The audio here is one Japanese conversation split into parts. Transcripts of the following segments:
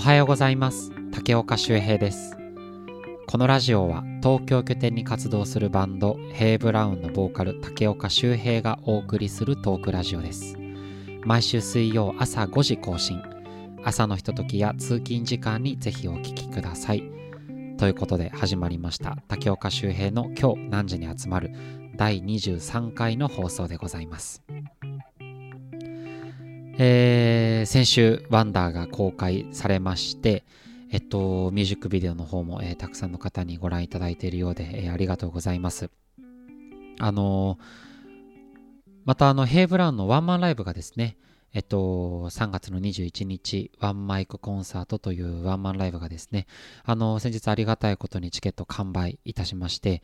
おはようございます。竹岡修平です。このラジオは東京拠点に活動するバンドヘイブラウンのボーカル竹岡修平がお送りするトークラジオです。毎週水曜朝5時更新。朝のひとときや通勤時間にぜひお聞きください。ということで始まりました。竹岡修平の今日何時に集まる第23回の放送でございます。えー、先週ワンダーが公開されましてえっと、ミュージックビデオの方も、えー、たくさんの方にご覧いただいているようで、えー、ありがとうございます。あのまたあの、ヘイブラウンのワンマンライブがですね、えっと、3月の21日、ワンマイクコンサートというワンマンライブがですね、あの、先日ありがたいことにチケット完売いたしまして、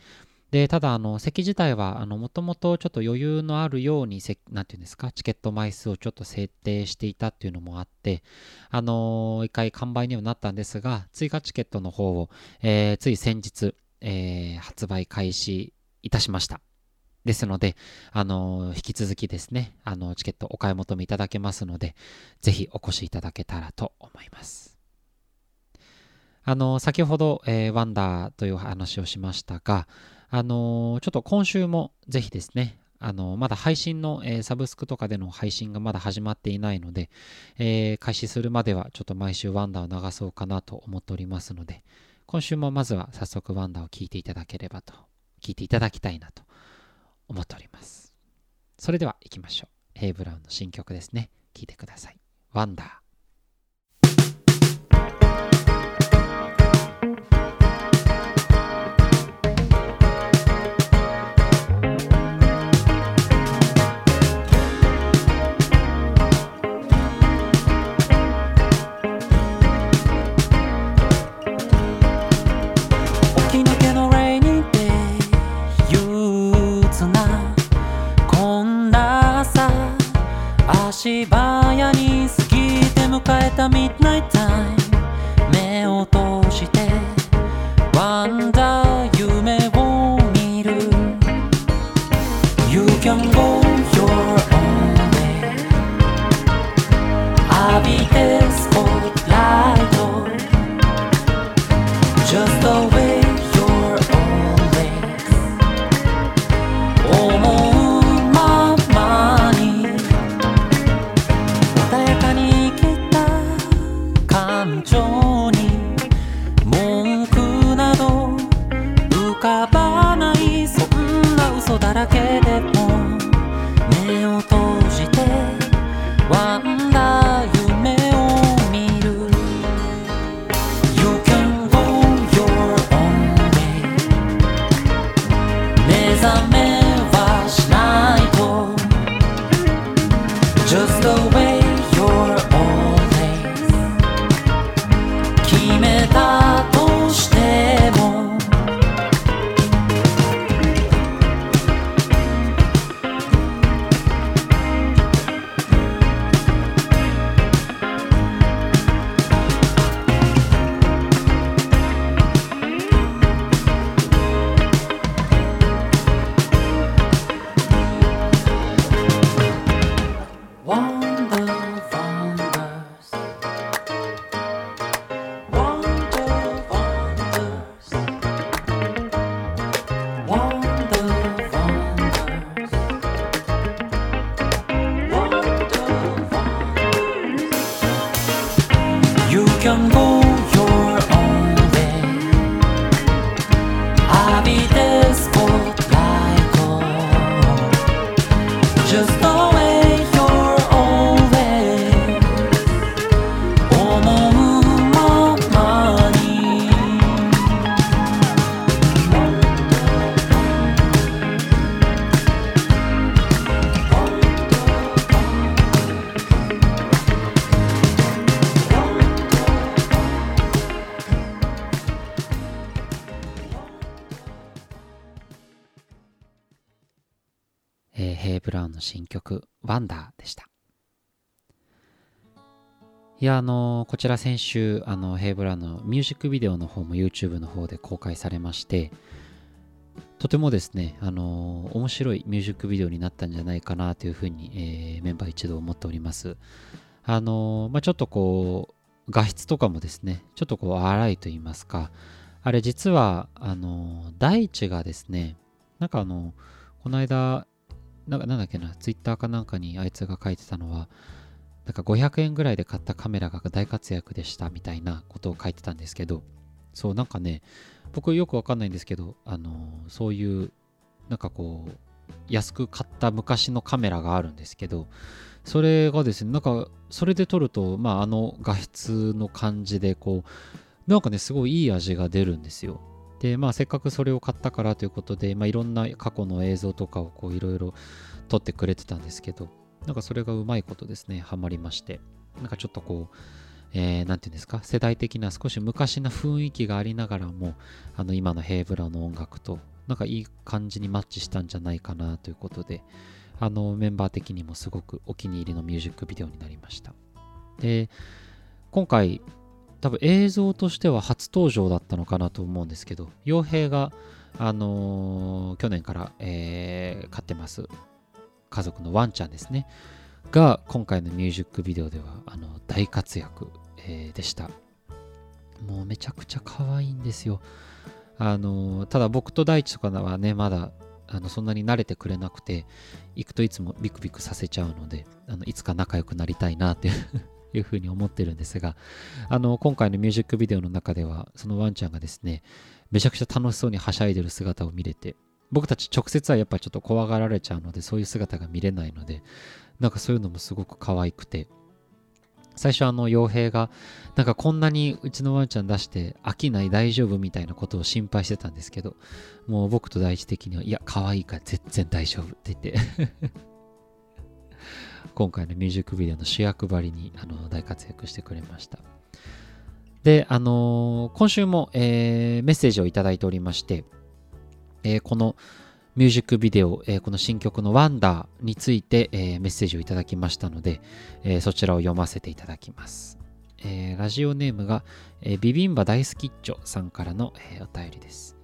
で、ただ、あの、席自体は、あの、もともとちょっと余裕のあるように、なんていうんですか、チケット枚数をちょっと設定していたっていうのもあって、あのー、一回完売にはなったんですが、追加チケットの方を、え、つい先日、え、発売開始いたしました。ですので、あの引き続きですね、あのチケットお買い求めいただけますので、ぜひお越しいただけたらと思います。あの先ほど、え、ワンダーという話をしましたが、あのー、ちょっと今週もぜひですね、あの、まだ配信の、えー、サブスクとかでの配信がまだ始まっていないので、え開始するまではちょっと毎週ワンダーを流そうかなと思っておりますので、今週もまずは早速ワンダーを聞いていただければと、聞いていただきたいなと思っております。それでは行きましょう。ヘイブラウンの新曲ですね。聞いてください。ワンダー。足早に過ぎて迎えたミッドナイトタイム浮かばない。そんな嘘だらけ。ヘイ・ブラウンの新曲「ワンダー」でした。いや、あのこちら先週、あの、ヘイブラウンのミュージックビデオの方も YouTube の方で公開されまして、とてもですね、あの面白いミュージックビデオになったんじゃないかなというふうに、えー、メンバー一同思っております。あのまあ、ちょっとこう、画質とかもですね、ちょっとこう荒いと言いますか、あれ実は、あの、大地がですね、なんかあの、この間、なんかなんだっけな、ツイッターかなんかにあいつが書いてたのは、なんか500円ぐらいで買ったカメラが大活躍でしたみたいなことを書いてたんですけど、そう、なんかね、僕よくわかんないんですけど、あの、そういう、なんかこう、安く買った昔のカメラがあるんですけど、それがですね、なんか、それで撮ると、まあ、あの画質の感じで、こう、なんかね、すごいいい味が出るんですよ。で、まあ、せっかくそれを買ったからということで、まあ、いろんな過去の映像とかをこう、いろいろ撮ってくれてたんですけど、なんかそれがうまいことですね、ハマりまして、なんかちょっとこう、えー、なんていうんですか、世代的な少し昔な雰囲気がありながらも、あの、今のヘイブラの音楽と、なんかいい感じにマッチしたんじゃないかなということで、あのメンバー的にもすごくお気に入りのミュージックビデオになりました。で、今回、多分映像としては初登場だったのかなと思うんですけど、傭兵が、あのー、去年から、えー、飼ってます家族のワンちゃんですね、が今回のミュージックビデオではあの大活躍、えー、でした。もうめちゃくちゃ可愛いんですよ。あの、ただ僕と大地とかはね、まだあのそんなに慣れてくれなくて行くといつもビクビクさせちゃうのであのいつか仲良くなりたいなっていういうふうに思ってるんですがあの今回のミュージックビデオの中ではそのワンちゃんがですねめちゃくちゃ楽しそうにはしゃいでる姿を見れて僕たち直接はやっぱちょっと怖がられちゃうのでそういう姿が見れないのでなんかそういうのもすごく可愛くて最初あの傭兵がなんかこんなにうちのワンちゃん出して飽きない大丈夫みたいなことを心配してたんですけどもう僕と第一的にはいや可愛いから全然大丈夫って言って。今回のミュージックビデオの主役張りにあの大活躍してくれましたであのー、今週も、えー、メッセージをいただいておりまして、えー、このミュージックビデオ、え、この新曲のワンダーについて、え、メッセージをいただきましたので、え、そちらを読ませていただきます。えラジオネームが、えビビンバ大好きっちょさんからの、えお便りです。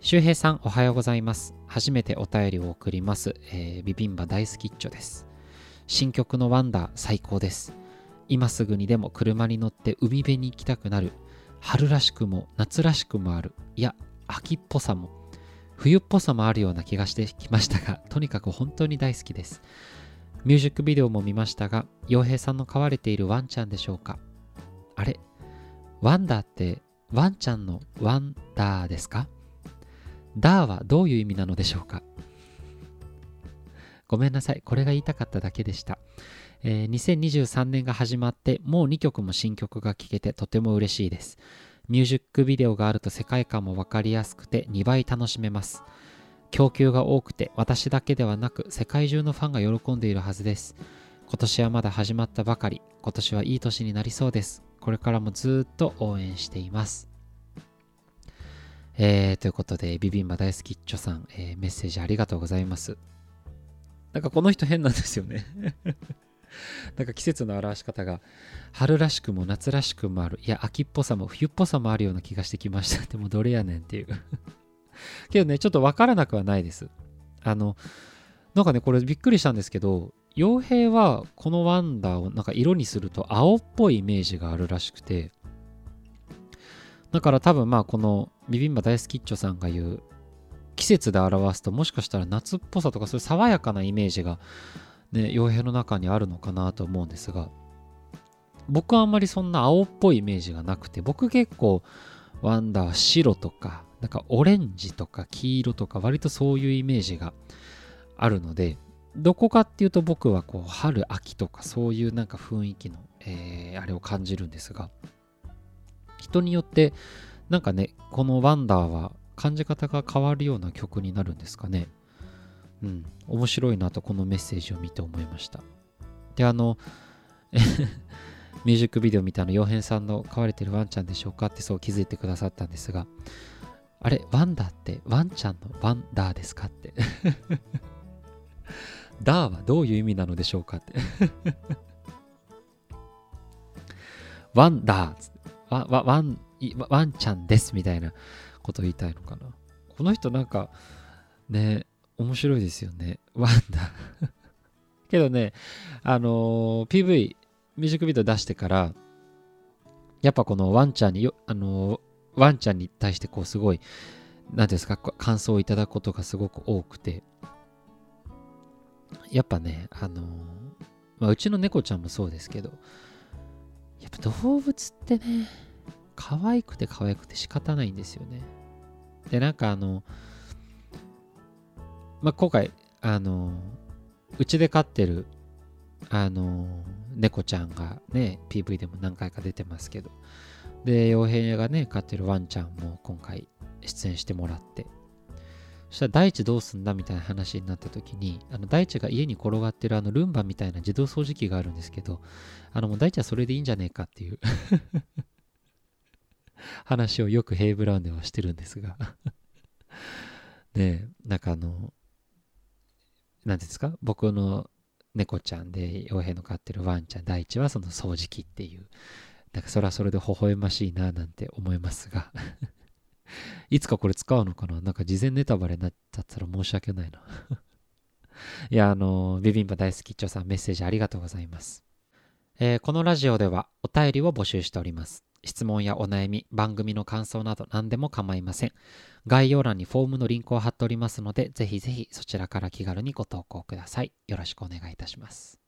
周平さん、おはようございます。初めてお便りを送ります。えビビンバ大好きっちょです。新曲のワンダー最高です。今すぐにでも車に乗って海辺に行きたくなる。春らしくも夏らしくもある。いや、秋っぽさも冬っぽさもあるような気がしてきましたが、とにかく本当に大好きです。ミュージックビデオも見ましたが、洋平さんの飼われているワンちゃんでしょうかあれワンダーってワンちゃんのワンダーですか？ダーはどういう意味なのでしょうか？ごめんなさい。これが言いたかっただけでした。えー、2023年が始まってもう2曲も新曲が聴けてとても嬉しいです。ミュージックビデオがあると世界観もわかりやすくて2倍楽しめます。供給が多くて私だけではなく世界中のファンが喜んでいるはずです。今年はまだ始まったばかり。今年はいい年になりそうです。これからもずっと応援しています。えー、ということで、ビビンバ大好きっちょさん、えー、メッセージありがとうございます。なんかこの人変なんですよね なんか季節の表し方が春らしくも夏らしくもある。いや、秋っぽさも冬っぽさもあるような気がしてきました。でもどれやねんっていう けどね、ちょっとわからなくはないです。あの、なんかね、これびっくりしたんですけど、傭兵はこのワンダーをなんか色にすると青っぽいイメージがあるらしくて、だから多分まあこのビビンバ大好きっちょさんが言う季節で表すともしかしたら夏っぽさとかそういう爽やかなイメージがね、傭兵の中にあるのかなと思うんですが、僕はあんまりそんな青っぽいイメージがなくて、僕結構ワンダーは白とか、なんかオレンジとか黄色とか割とそういうイメージがあるので、どこかっていうと僕はこう春秋とかそういうなんか雰囲気の、えー、あれを感じるんですが人によってなんかねこのワンダーは感じ方が変わるような曲になるんですかねうん、面白いなとこのメッセージを見て思いました。で、あの、ミュージックビデオ見たの、洋平さんの飼われてるワンちゃんでしょうかってそう気づいてくださったんですが、あれ、ワンダーってワンちゃんのワンダーですかって。ダーはどういう意味なのでしょうかって。ワンダーワワワンワンちゃんですみたいなこと言いたいのかな。この人なんかね、面白いですよね。ワンダ。けどね、あのー、PV、ミュージックビデオ出してから、やっぱこのワンちゃんによ、あの、ワンちゃんに対してこうすごい、何ですか、感想をいただくことがすごく多くて、やっぱね、あのまあ、うちの猫ちゃんもそうですけど、やっぱ動物ってね、可愛くて可愛くて仕方ないんですよね。で、なんかあの、まあ、今回、あの、うちで飼ってる、あの、猫ちゃんがね、PV でも何回か出てますけど、で、傭兵がね、飼ってるワンちゃんも今回出演してもらって、そしたら大地どうすんだみたいな話になった時に、あの大地が家に転がってるあのルンバみたいな自動掃除機があるんですけど、あのもう大地はそれでいいんじゃねえかっていう。話をよくヘイブラウンではしてるんですが。ねなんかあの、何ですか？僕の猫ちゃんで傭兵の飼ってるワンちゃん大地はその掃除機っていう。なんかそれはそれで微笑ましいななんて思いますが。いつかこれ使うのかな？なんか事前ネタバレになっちゃったら申し訳ないな。いや、あの、ビビンバ大好き長さんメッセージありがとうございます。えー、このラジオではお便りを募集しております。質問やお悩み、番組の感想など何でも構いません。概要欄にフォームのリンクを貼っておりますので、ぜひぜひそちらから気軽にご投稿ください。よろしくお願いいたします。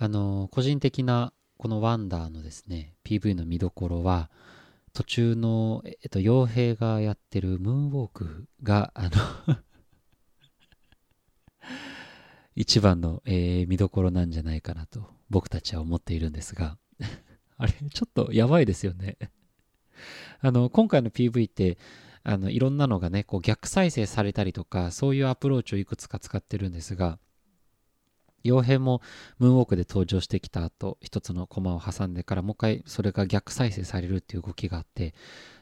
あの、個人的なこのワンダーのですね、PV の見どころは、途中の、えっと、傭兵がやってるムーンウォークが、あの一番の、えー、見どころなんじゃないかなと僕たちは思っているんですが。あれ、ちょっとやばいですよね。あの、今回の PV って、あの、いろんなのがね、こう逆再生されたりとか、そういうアプローチをいくつか使ってるんですが、傭兵もムーンウォークで登場してきた後一つのコマを挟んでからもう一回それが逆再生されるっていう動きがあって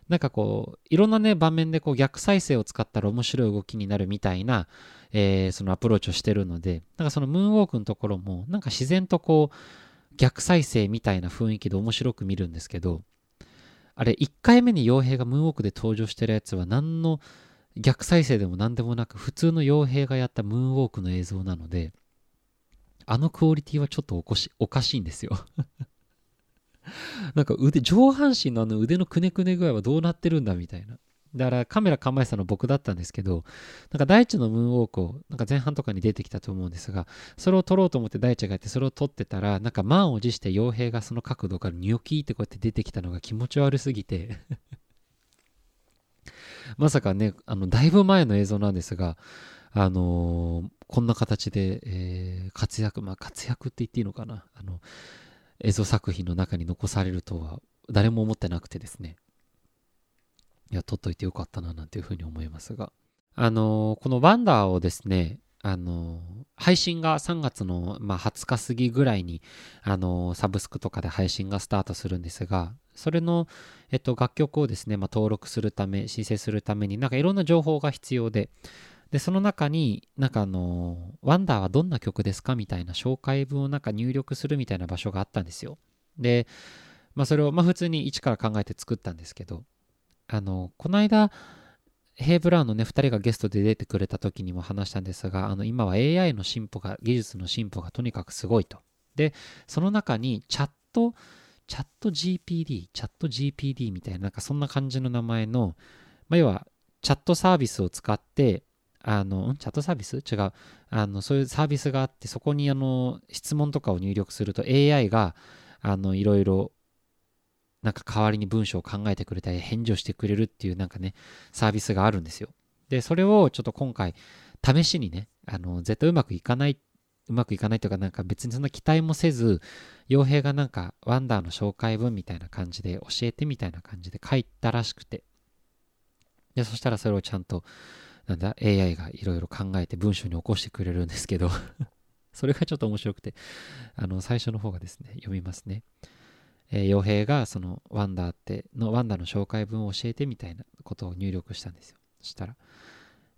なんかこういろんなね場面でこう逆再生を使ったら面白い動きになるみたいな、えー、そのアプローチをしてるのでなんかそのムーンウォークのところもなんか自然とこう逆再生みたいな雰囲気で面白く見るんですけどあれ1回目に傭兵がムーンウォークで登場してるやつは何の逆再生でも何でもなく普通の傭兵がやったムーンウォークの映像なのであのクオリティはちょっとおかしおかしいんですよ。なんか腕、上半身のあの腕のくねくね具合はどうなってるんだみたいな。だからカメラ構えてたの僕だったんですけど、なんか大地のムーンウォークを、なんか前半とかに出てきたと思うんですが、それを撮ろうと思って大地がやって、それを撮ってたら、なんか満を持して傭兵がその角度からニョキーってこうやって出てきたのが気持ち悪すぎて まさかね、あの、だいぶ前の映像なんですが、あのー、こんな形で、えー、活躍、まあ活躍って言っていいのかな。あの、映像作品の中に残されるとは誰も思ってなくてですね。いや、撮っといてよかったな、なんていうふうに思いますが。あの、このワンダーをですね、あの、配信が3月の、まあ、20日過ぎぐらいに、あの、サブスクとかで配信がスタートするんですが、それの、えっと、楽曲をですね、まあ、登録するため、申請するために、なんかいろんな情報が必要で、で、その中に、なんかあの、ワンダーはどんな曲ですかみたいな紹介文をなんか入力するみたいな場所があったんですよ。で、まあそれを、まあ普通に一から考えて作ったんですけど、あの、この間、ヘイ・ブラウンのね、2人がゲストで出てくれた時にも話したんですが、あの、今は AI の進歩が、技術の進歩がとにかくすごいと。で、その中にチャット、チャット GPD、チャット GPD みたいな、なんかそんな感じの名前の、まあ、要は、チャットサービスを使って、あの、チャットサービス？違う。あの、そういうサービスがあって、そこにあの、質問とかを入力すると AI が、あの、いろいろ、なんか代わりに文章を考えてくれたり、返事をしてくれるっていうなんかね、サービスがあるんですよ。で、それをちょっと今回、試しにね、あの、絶対うまくいかない、うまくいかないというか、なんか別にそんな期待もせず、傭兵がなんか、ワンダーの紹介文みたいな感じで教えてみたいな感じで書いたらしくて。で、そしたらそれをちゃんと、なんだ、AI がいろいろ考えて文章に起こしてくれるんですけど それがちょっと面白くて、あの、最初の方がですね、読みますね。えー、傭兵がそのワンダーってのワンダーの紹介文を教えてみたいなことを入力したんですよ。そしたら、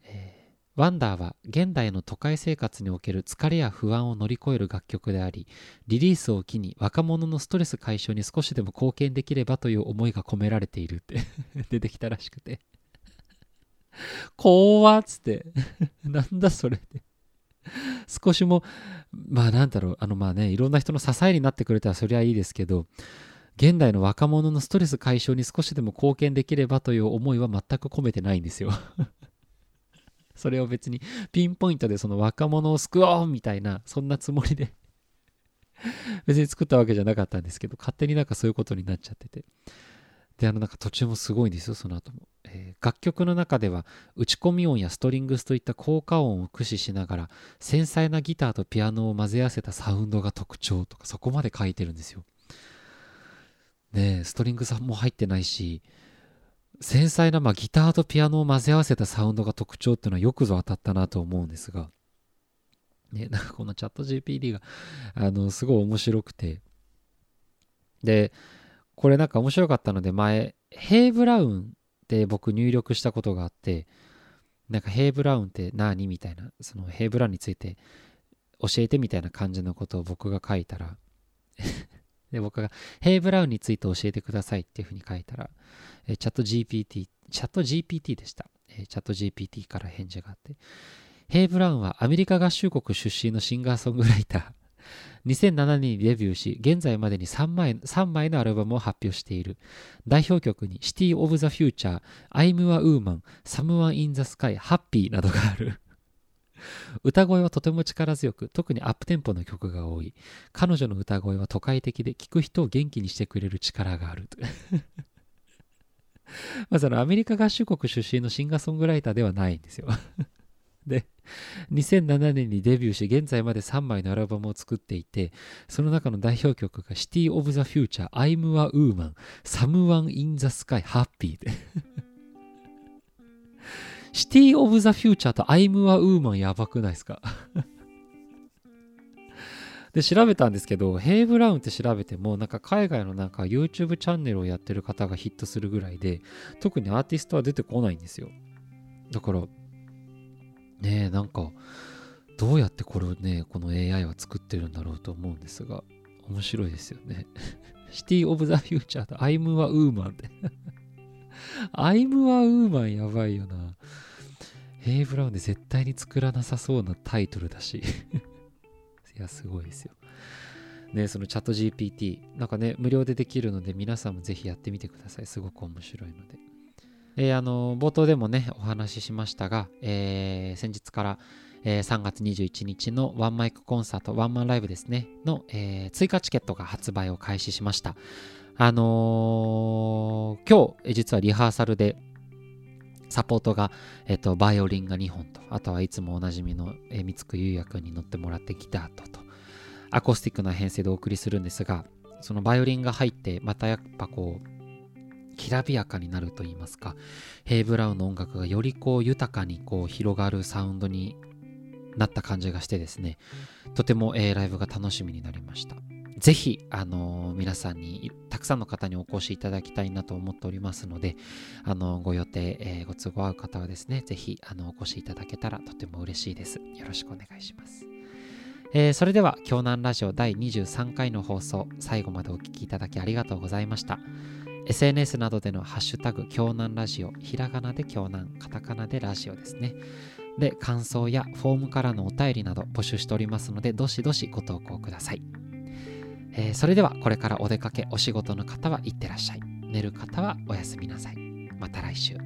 えー、ワンダーは現代の都会生活における疲れや不安を乗り越える楽曲であり、リリースを機に若者のストレス解消に少しでも貢献できればという思いが込められているって 出てきたらしくて 怖っつって。なんだそれで少しもまあなんだろう。あのまあねいろんな人の支えになってくれたらそりゃいいですけど現代の若者のストレス解消に少しでも貢献できればという思いは全く込めてないんですよ。それを別にピンポイントでその若者を救おうみたいなそんなつもりで。別に作ったわけじゃなかったんですけど勝手になんかそういうことになっちゃってて。であのなんか途中もすごいんですよその後も、えー、楽曲の中では打ち込み音やストリングスといった効果音を駆使しながら繊細なギターとピアノを混ぜ合わせたサウンドが特徴とかそこまで書いてるんですよ。ねストリングスも入ってないし繊細な、まあ、ギターとピアノを混ぜ合わせたサウンドが特徴っていうのはよくぞ当たったなと思うんですが、ね、なんかこのチャット GPD があのすごい面白くて。でこれなんか面白かったので前ヘイブラウンって僕入力したことがあってなんかヘイブラウンって何？みたいなそのヘイブラウンについて教えてみたいな感じのことを僕が書いたら で、僕が、ヘイブラウンについて教えてくださいっていうふうに書いたら、えチャット GPT、チャット GPT でした。えチャット GPT から返事があって、ヘイブラウンはアメリカ合衆国出身のシンガーソングライター。2007年にデビューし、現在までに3枚 ,3 枚のアルバムを発表している。代表曲に City of the Future、I'm a Woman、Someone in the Sky、Happy などがある。歌声はとても力強く、特にアップテンポの曲が多い。彼女の歌声は都会的で、聴く人を元気にしてくれる力がある。まずあの、アメリカ合衆国出身のシンガーソングライターではないんですよ。で、2007年にデビューし、現在まで3枚のアルバムを作っていて、その中の代表曲が City of the Future, I'm a Woman, Someone in the Sky, Happy でシティ・オブ・ザ・フューチャーとアイム・ア・ウーマンやばくないですか？で、調べたんですけど、ヘイ・ブラウンって調べても、なんか海外のなんか YouTube チャンネルをやってる方がヒットするぐらいで、特にアーティストは出てこないんですよ。だから、ねえ、なんか、どうやってこれをね、この AI は作ってるんだろうと思うんですが、面白いですよね。シティ・オブ・ザ・フューチャーとアイム・ア・ウーマンで アイム・ア・ウーマンやばいよな。ヘイ・ブラウンで絶対に作らなさそうなタイトルだし いや、すごいですよ。ね、そのチャット GPT、なんかね、無料でできるので、皆さんもぜひやってみてください。すごく面白いので。えー、あの、冒頭でもね、お話ししましたが、えー、先日から、えー、3月21日のワンマイクコンサート、ワンマンライブですね、の、えー、追加チケットが発売を開始しました。あのー、今日、実はリハーサルで、サポートが、えっと、バイオリンが2本と、あとはいつもおなじみの、え三つくゆうやくんに乗ってもらってギターとと、アコースティックな編成でお送りするんですが、そのバイオリンが入って、またやっぱこう、きらびやかになると言いますか、ヘイ・ブラウンの音楽がよりこう豊かにこう広がるサウンドになった感じがしてですね、とても、えー、ライブが楽しみになりました。ぜひ、あのー、皆さんに、たくさんの方にお越しいただきたいなと思っておりますので、あのー、ご予定、えー、ご都合合う方はですね、ぜひ、あのお越しいただけたらとても嬉しいです。よろしくお願いします。えー、それでは、京南ラジオ第23回の放送、最後までお聴きいただきありがとうございました。SNS などでのハッシュタグ、京南ラジオ、ひらがなで京南、カタカナでラジオですね。で、感想やフォームからのお便りなど募集しておりますので、どしどしご投稿ください。えー、それではこれからお出かけお仕事の方は行ってらっしゃい寝る方はおやすみなさいまた来週